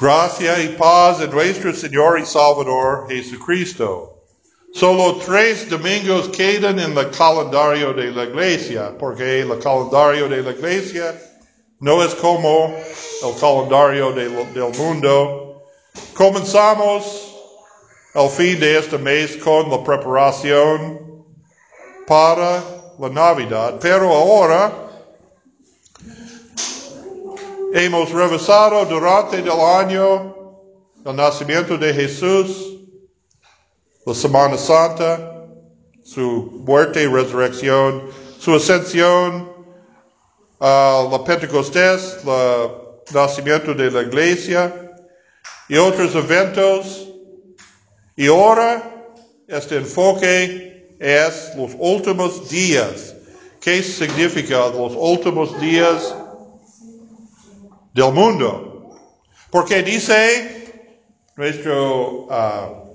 Gracia y paz en nuestro Señor y Salvador Jesucristo. Solo tres domingos quedan en el calendario de la iglesia, porque el calendario de la iglesia no es como el calendario de, del mundo. Comenzamos el fin de este mes con la preparación para la Navidad, pero ahora Hemos revisado durante el año el nacimiento de Jesús, la Semana Santa, su muerte y resurrección, su ascensión, uh, la Pentecostés, el nacimiento de la iglesia y otros eventos. Y ahora este enfoque es los últimos días. ¿Qué significa los últimos días? Del mundo. Porque dice nuestro uh,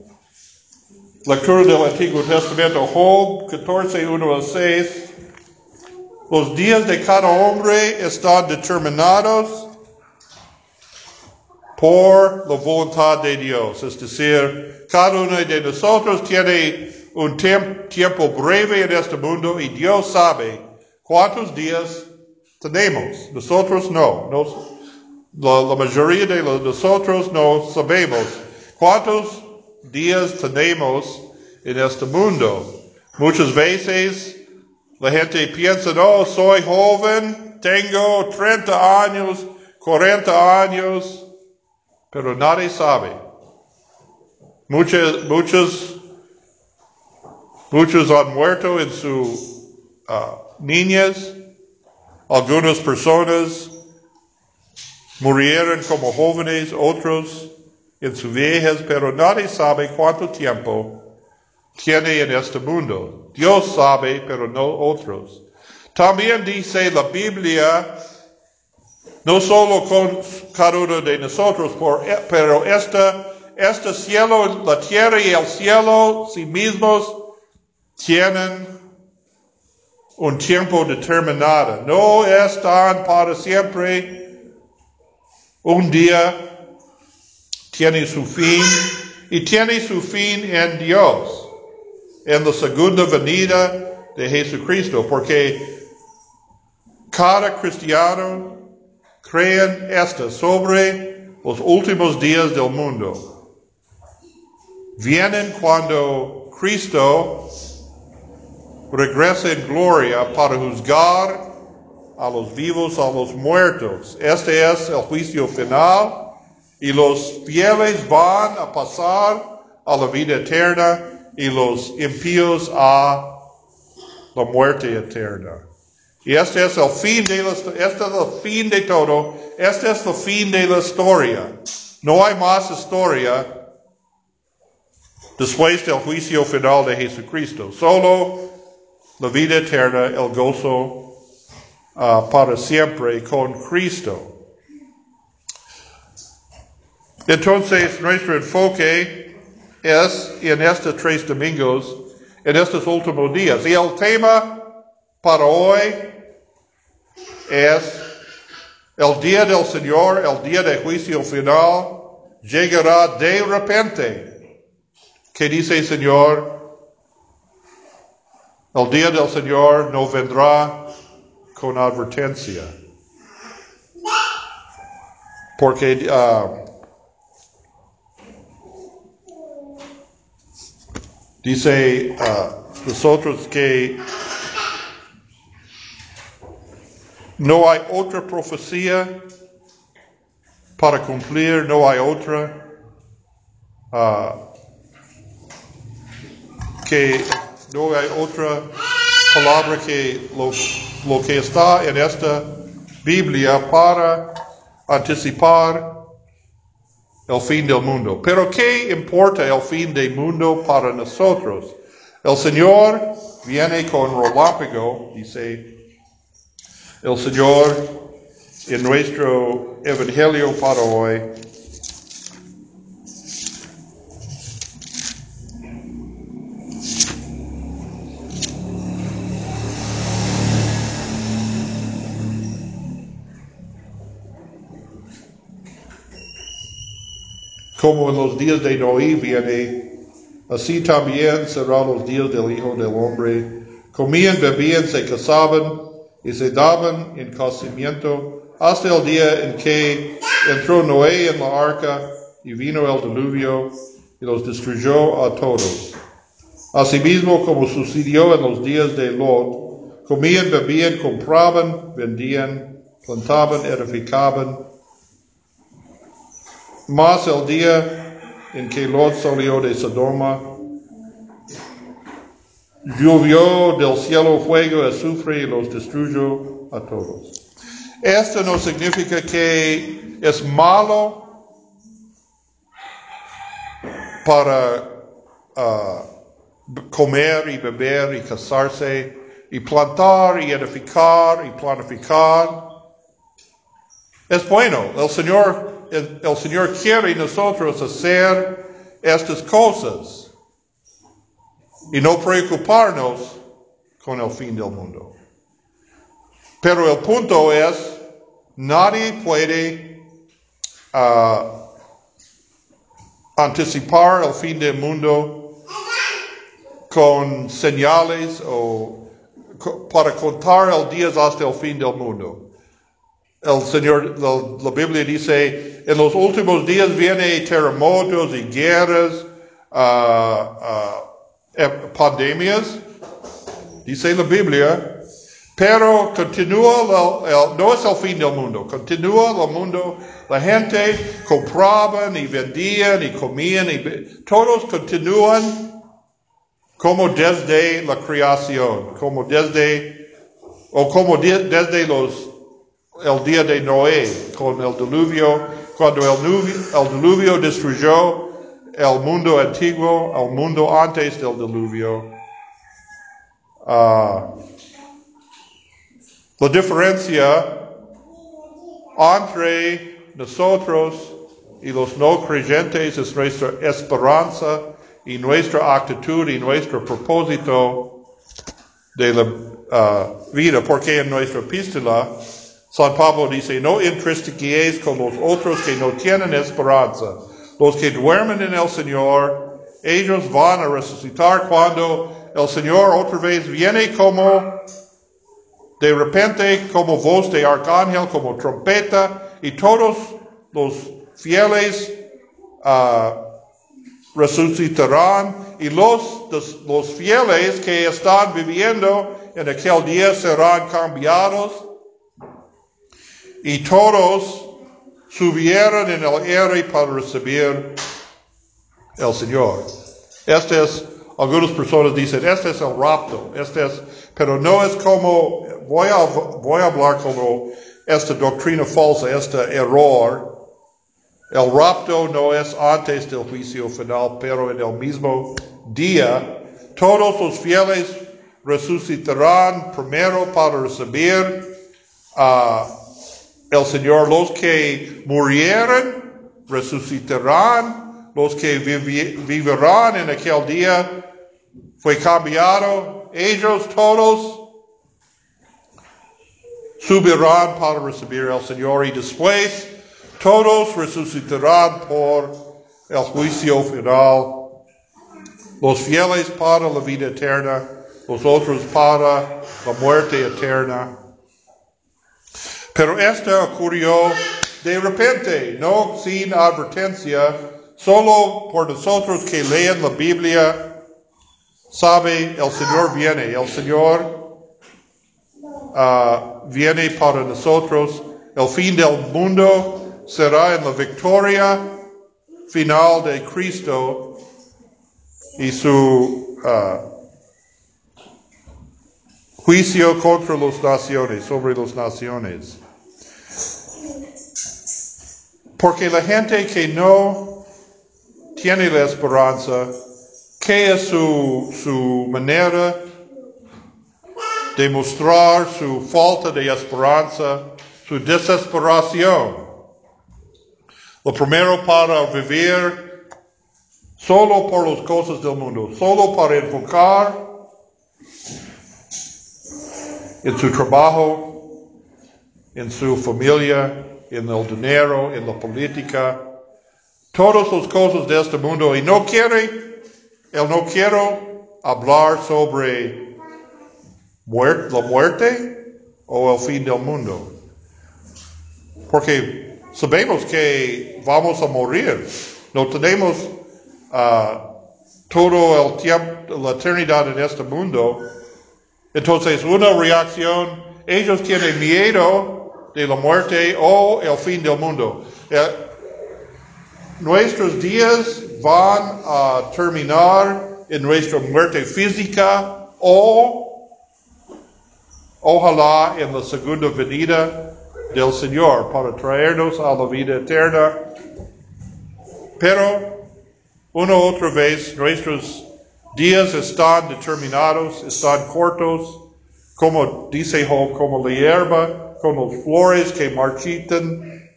lectura del Antiguo Testamento, Job 14, 1 al 6, los días de cada hombre están determinados por la voluntad de Dios. Es decir, cada uno de nosotros tiene un tiempo breve en este mundo y Dios sabe cuántos días tenemos. Nosotros no. La, mayoría de nosotros no sabemos cuántos días tenemos en este mundo. Muchas veces la gente piensa, no, soy joven, tengo 30 años, 40 años, pero nadie sabe. Muchos, muchos, muchos han muerto en sus uh, niñas, algunas personas Murieron como jóvenes otros en sus viejas, pero nadie sabe cuánto tiempo tiene en este mundo. Dios sabe, pero no otros. También dice la Biblia, no solo con cada uno de nosotros, pero este, este cielo, la tierra y el cielo, sí mismos, tienen un tiempo determinado. No están para siempre, un día tiene su fin y tiene su fin en Dios, en la segunda venida de Jesucristo, porque cada cristiano cree en esto sobre los últimos días del mundo. Vienen cuando Cristo regresa en gloria para juzgar a los vivos, a los muertos. Este es el juicio final y los fieles van a pasar a la vida eterna y los impíos a la muerte eterna. Y este es el fin de este es el fin de todo. Este es el fin de la historia. No hay más historia después del juicio final de Jesucristo. Solo la vida eterna, el gozo uh, para siempre con Cristo. Entonces, nuestro enfoque es en estos tres domingos, en estos últimos días. Y el tema para hoy es el día del Señor, el día de juicio final, llegará de repente. ¿Qué dice el Señor? El día del Señor no vendrá con advertencia. Porque uh, dice uh, nosotros que no hay otra profecía para cumplir, no hay otra uh, que no hay otra palabra que lo lo que está en esta Biblia para anticipar el fin del mundo. Pero ¿qué importa el fin del mundo para nosotros? El Señor viene con relámpago, dice el Señor en nuestro Evangelio para hoy. Como en los días de Noé viene, así también serán los días del Hijo del Hombre. Comían, bebían, se casaban y se daban en casamiento hasta el día en que entró Noé en la arca y vino el diluvio y los destruyó a todos. Asimismo, como sucedió en los días de Lot, comían, bebían, compraban, vendían, plantaban, edificaban. Más el día en que Lot salió de Sodoma, llovió del cielo fuego, azufre y los destruyó a todos. Esto no significa que es malo para uh, comer y beber y casarse y plantar y edificar y planificar. Es bueno. El Señor, el, Señor quiere nosotros hacer estas cosas y no preocuparnos con el fin del mundo. Pero el punto es, nadie puede uh, anticipar el fin del mundo con señales o para contar el día hasta el fin del mundo. El Señor, la, Biblia dice, en los últimos días vienen terremotos y guerras, uh, uh, pandemias, dice la Biblia, pero continúa, el, no es el fin del mundo, continúa el mundo, la gente compraban y vendían y comían y todos continúan como desde la creación, como desde, o como desde los, el día de Noé, con el diluvio, cuando el, diluvio destruyó el mundo antiguo, el mundo antes del diluvio. Uh, la diferencia entre nosotros y los no creyentes es nuestra esperanza y nuestra actitud y nuestro propósito de la uh, vida, porque en nuestra epístola San Pablo dice, no entristequéis con los otros que no tienen esperanza. Los que duermen en el Señor, ellos van a resucitar cuando el Señor otra vez viene como de repente, como voz de arcángel, como trompeta, y todos los fieles uh, resucitarán y los, los fieles que están viviendo en aquel día serán cambiados y todos subieron en el aire para recibir el Señor. Este es, algunas personas dicen, este es el rapto, este es, pero no es como, voy a, voy a hablar como esta doctrina falsa, este error, el rapto no es antes del juicio final, pero en el mismo día todos los fieles resucitarán primero para recibir a el Señor. Los que murieron resucitarán. Los que vivirán en aquel día fue cambiado. Ellos todos subirán para recibir al Señor y después todos resucitarán por el juicio final. Los fieles para la vida eterna, los otros para la muerte eterna. Pero esto ocurrió de repente, no sin advertencia, solo por nosotros que leen la Biblia, sabe el Señor viene, el Señor uh, viene para nosotros, el fin del mundo será en la victoria final de Cristo y su uh, juicio contra las naciones, sobre las naciones. Porque la gente que no tiene la esperanza, ¿qué es su, su manera de mostrar su falta de esperanza, su desesperación? Lo primero para vivir solo por las cosas del mundo, solo para enfocar en su trabajo, en su familia, en el dinero, en la política, todas las cosas de este mundo y no quiere, él no quiere hablar sobre la muerte o el fin del mundo. Porque sabemos que vamos a morir. No tenemos uh, todo el tiempo, la eternidad en este mundo. Entonces, una reacción, ellos tienen miedo de la muerte o el fin del mundo. Eh, nuestros días van a terminar en nuestra muerte física o ojalá en la segunda venida del Señor para traernos a la vida eterna. Pero una otra vez nuestros días están determinados, están cortos, como dice Job, como la hierba, como flores que marchitan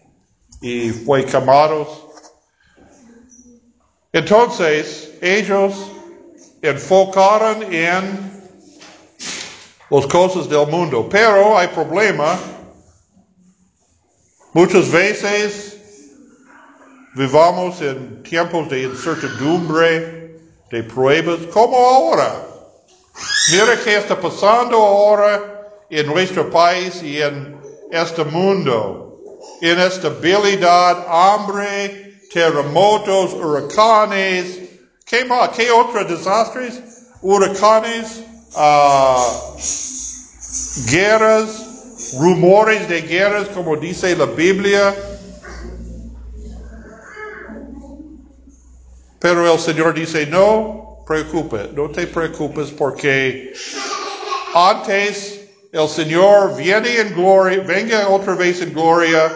y fue quemados. Entonces ellos enfocaron en las cosas del mundo, pero hay problema Muchas veces vivamos en tiempos de incertidumbre, de pruebas, como ahora. Mira qué está pasando ahora en nuestro país y en este mundo. Inestabilidad, hambre, terremotos, huracanes. ¿Qué más? ¿Qué otros desastres? Huracanes, uh, guerras, rumores de guerras como dice la Biblia. Pero el Señor dice, no preocupe, no te preocupes porque antes el Señor viene en gloria, venga otra vez en gloria,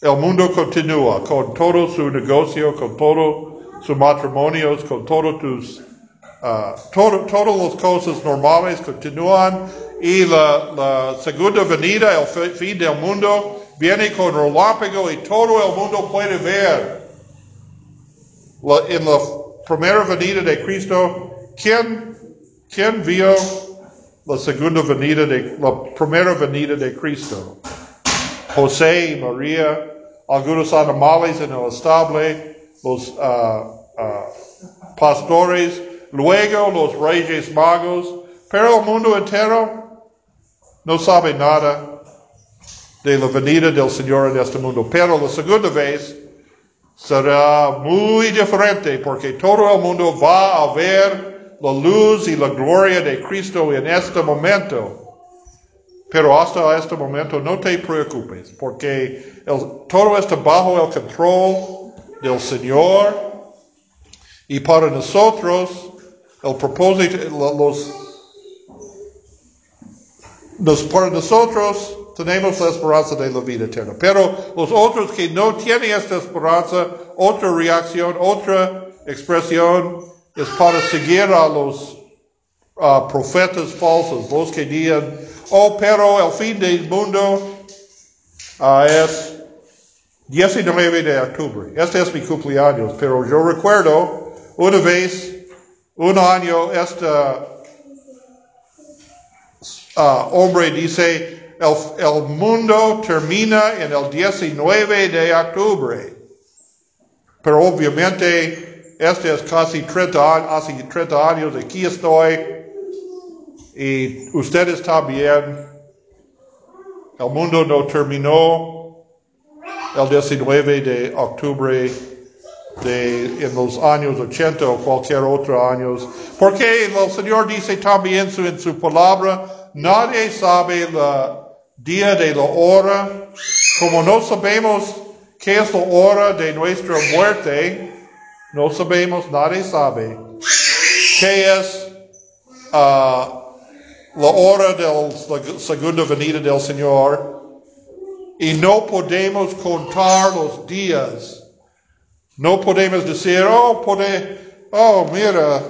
el mundo continúa con todo su negocio, con todo sus matrimonios, con todos tus, uh, todo, todas las cosas normales continúan y la, segunda venida, el fin del mundo, viene con relámpago y todo el mundo puede ver. en la primera venida de Cristo, ¿quién, quién vio la segunda venida de, la primera venida de Cristo? José y María, algunos animales en el estable, los uh, uh, pastores, luego los reyes magos, pero el mundo entero no sabe nada de la venida del Señor en este mundo. Pero la segunda vez será muy diferente porque todo el mundo va a ver la luz y la gloria de Cristo en este momento. Pero hasta este momento no te preocupes porque todo está bajo el control del Señor y para nosotros el propósito, los para nosotros tenemos la esperanza de la vida eterna. Pero los otros que no tienen esta esperanza, otra reacción, otra expresión es para seguir a los uh, profetas falsos, los que digan, oh, pero el fin del mundo uh, es 19 de octubre. Este es mi cumpleaños, pero yo recuerdo una vez, un año, esta uh, hombre dice, el, el, mundo termina en el 19 de octubre. Pero obviamente, este es casi 30 años, hace 30 años aquí estoy. Y ustedes también. El mundo no terminó el 19 de octubre de, en los años 80 o cualquier otro año. Porque el Señor dice también en su palabra, Nadie sabe el día de la hora. Como no sabemos qué es la hora de nuestra muerte, no sabemos, nadie sabe qué es uh, la hora de la segunda venida del Señor. Y no podemos contar los días. No podemos decir, oh, puede, oh, mira,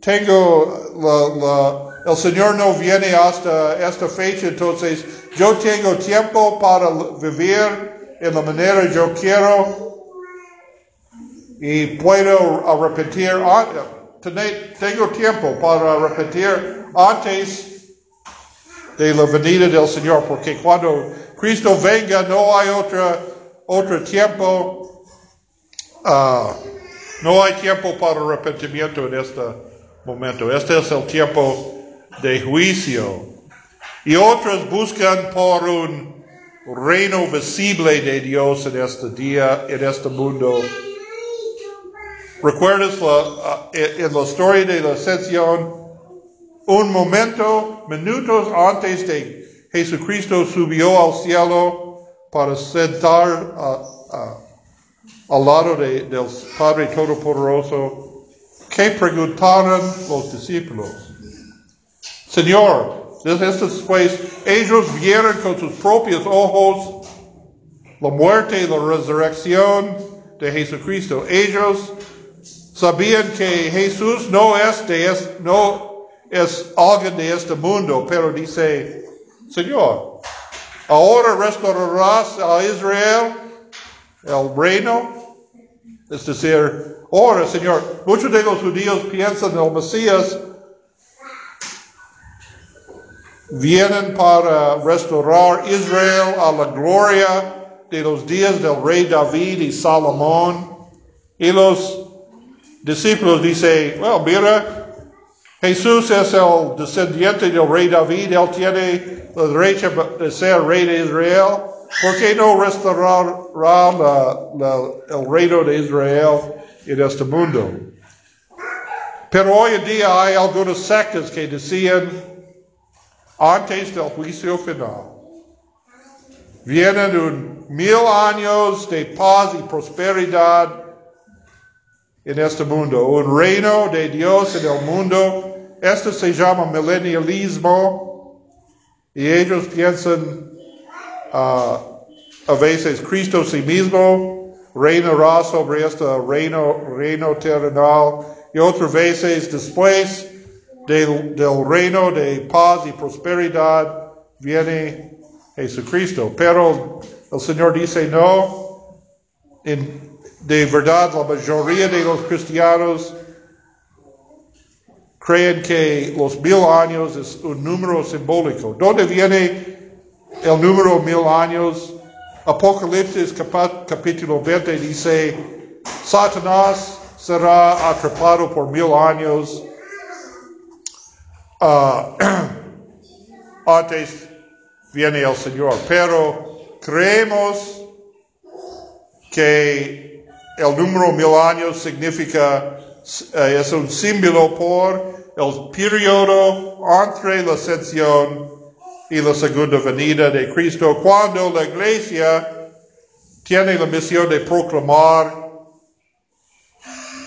tengo la, el Señor no viene hasta esta fecha, entonces yo tengo tiempo para vivir en la manera yo quiero y puedo repetir, tengo tiempo para repetir antes de la venida del Señor, porque cuando Cristo venga no hay otro, otro tiempo uh, no hay tiempo para arrepentimiento en este momento. Este es el tiempo de juicio. Y otros buscan por un reino visible de Dios en este día, en este mundo. ¿Recuerdas la, en la historia de la ascensión? Un momento, minutos antes de Jesucristo subió al cielo para sentar al lado del Padre Todopoderoso. ¿Qué preguntaron los discípulos? Señor, después ellos vieron con sus propios ojos la muerte y la resurrección de Jesucristo. Ellos sabían que Jesús no es de no es alguien de este mundo, pero dice, Señor, ahora restaurarás a Israel el reino. Es decir, ahora, Señor, muchos de los judíos piensan en el Mesías vienen para restaurar Israel a la gloria de los días del rey David y Salomón. Y los discípulos dicen, bueno, mira, Jesús es el descendiente del rey David, él tiene el derecho de ser rey de Israel. ¿Por qué no restaurará el reino de Israel en este mundo? Pero hoy en día hay algunas sectas que decían, antes del juicio final. Vienen un mil años de paz y prosperidad en este mundo, un reino de Dios en el mundo. Esto se llama milenialismo y ellos piensan uh, a veces Cristo sí mismo reinará sobre este reino, reino terrenal y otras veces después del, reino de paz y prosperidad viene Jesucristo. Pero el Señor dice no. De verdad, la mayoría de los cristianos creen que los mil años es un número simbólico. ¿Dónde viene el número mil años? Apocalipsis capítulo 20 dice, Satanás será atrapado por mil años Uh, antes viene el Señor, pero creemos que el número mil años significa, eh, es un símbolo por el periodo entre la ascensión y la segunda venida de Cristo, cuando la iglesia tiene la misión de proclamar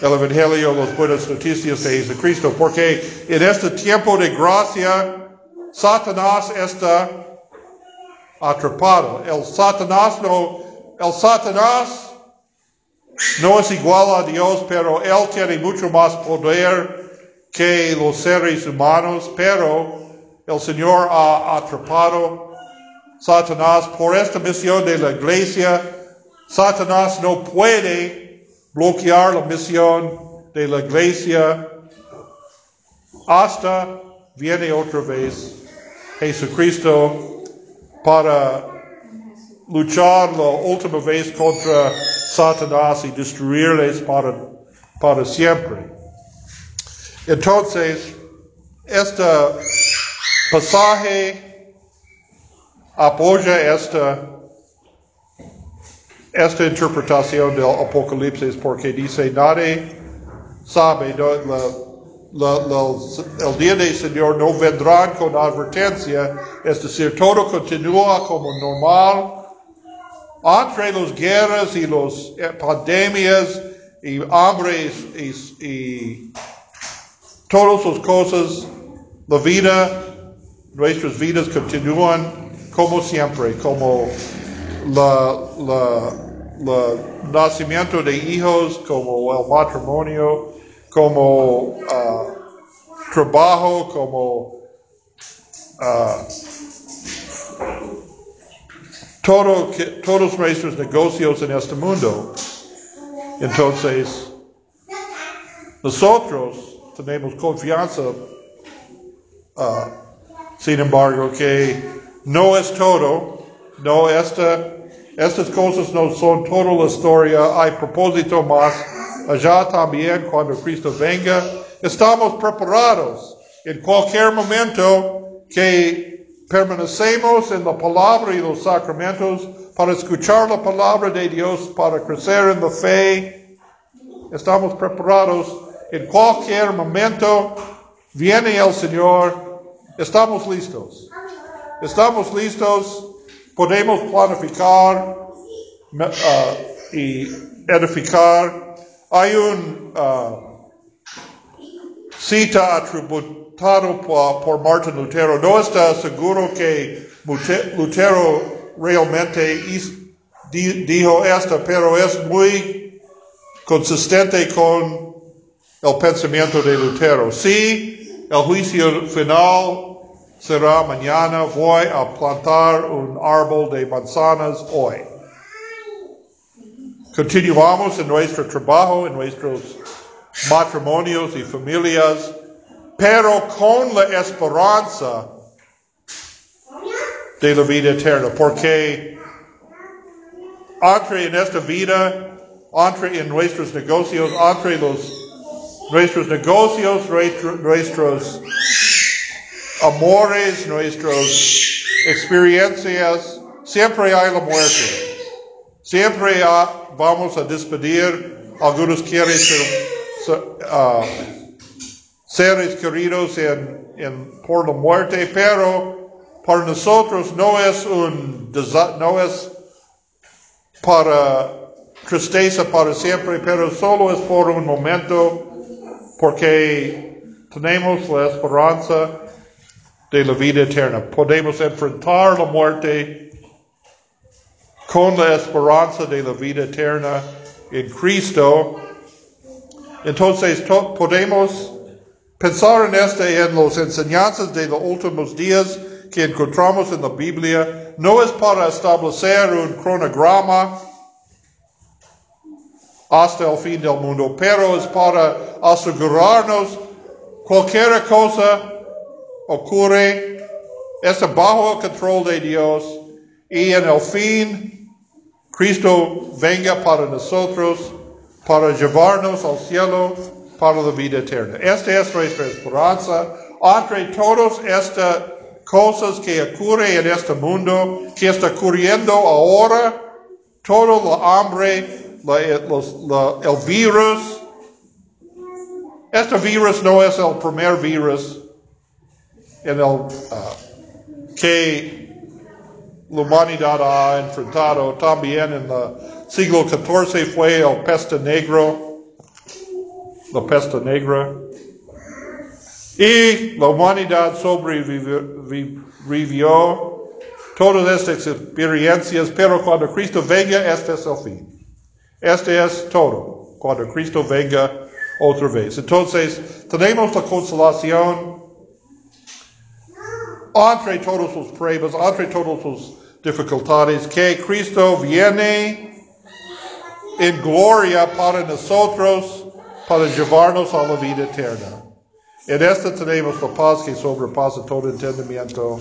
el Evangelio, las buenas noticias de Jesucristo, porque en este tiempo de gracia, Satanás está atrapado. El Satanás no, el Satanás no es igual a Dios, pero él tiene mucho más poder que los seres humanos, pero el Señor ha atrapado Satanás por esta misión de la iglesia. Satanás no puede bloquear la misión de la iglesia hasta viene otra vez Jesucristo para luchar la última vez contra Satanás y destruirles para, para siempre. Entonces, este pasaje apoya esta esta interpretación del Apocalipsis porque dice, nadie sabe, el día del Señor no vendrán con advertencia, es decir, todo continúa como normal. Entre las guerras y las pandemias y hambre y, todas las cosas, la vida, nuestras vidas continúan como siempre, como la, la, nacimiento de hijos, como el matrimonio, como ah, trabajo, como uh, todo, todos nuestros negocios en este mundo. Entonces, nosotros tenemos confianza, ah, sin embargo, que no es todo no, esta Estas cosas no son toda la historia. Hay propósito más allá también cuando Cristo venga. Estamos preparados en cualquier momento que permanecemos en la palabra y los sacramentos para escuchar la palabra de Dios, para crecer en la fe. Estamos preparados en cualquier momento. Viene el Señor. Estamos listos. Estamos listos. Podemos planificar uh, y edificar. Hay un uh, cita atributado por, por Martin Lutero. No está seguro que Lutero realmente dijo esto, pero es muy consistente con el pensamiento de Lutero. Si el juicio final será mañana, voy a plantar un árbol de manzanas hoy. Continuamos en nuestro trabajo, en nuestros matrimonios y familias, pero con la esperanza de la vida eterna, porque entre en esta vida, entre en nuestros negocios, entre los nuestros negocios, nuestros amores, nuestras experiencias, siempre hay la muerte. Siempre vamos a despedir. Algunos quieren ser, uh, seres queridos en, por la muerte, pero para nosotros no es un no es para tristeza para siempre, pero solo es por un momento, porque tenemos la esperanza de la vida eterna. Podemos enfrentar la muerte con la esperanza de la vida eterna en Cristo. Entonces podemos pensar en esto en las enseñanzas de los últimos días que encontramos en la Biblia. No es para establecer un cronograma hasta el fin del mundo, pero es para asegurarnos cualquier cosa ocurre, está bajo el control de Dios y en el fin Cristo venga para nosotros, para llevarnos al cielo, para la vida eterna. Esta es nuestra esperanza. Entre todas estas cosas que ocurren en este mundo, que está ocurriendo ahora, todo el hambre, el virus, este virus no es el primer virus en el uh, que la humanidad ha enfrentado también en el siglo XIV fue el peste negro, la peste negra. Y la humanidad sobrevivió todas estas experiencias, pero cuando Cristo venga, este es el fin. Este es todo, cuando Cristo venga otra vez. Entonces, tenemos la consolación entre todos sus pruebas, entre todas sus dificultades, que Cristo viene en gloria para nosotros, para llevarnos a la vida eterna. En esta tenemos la paz que sobrepasa todo entendimiento.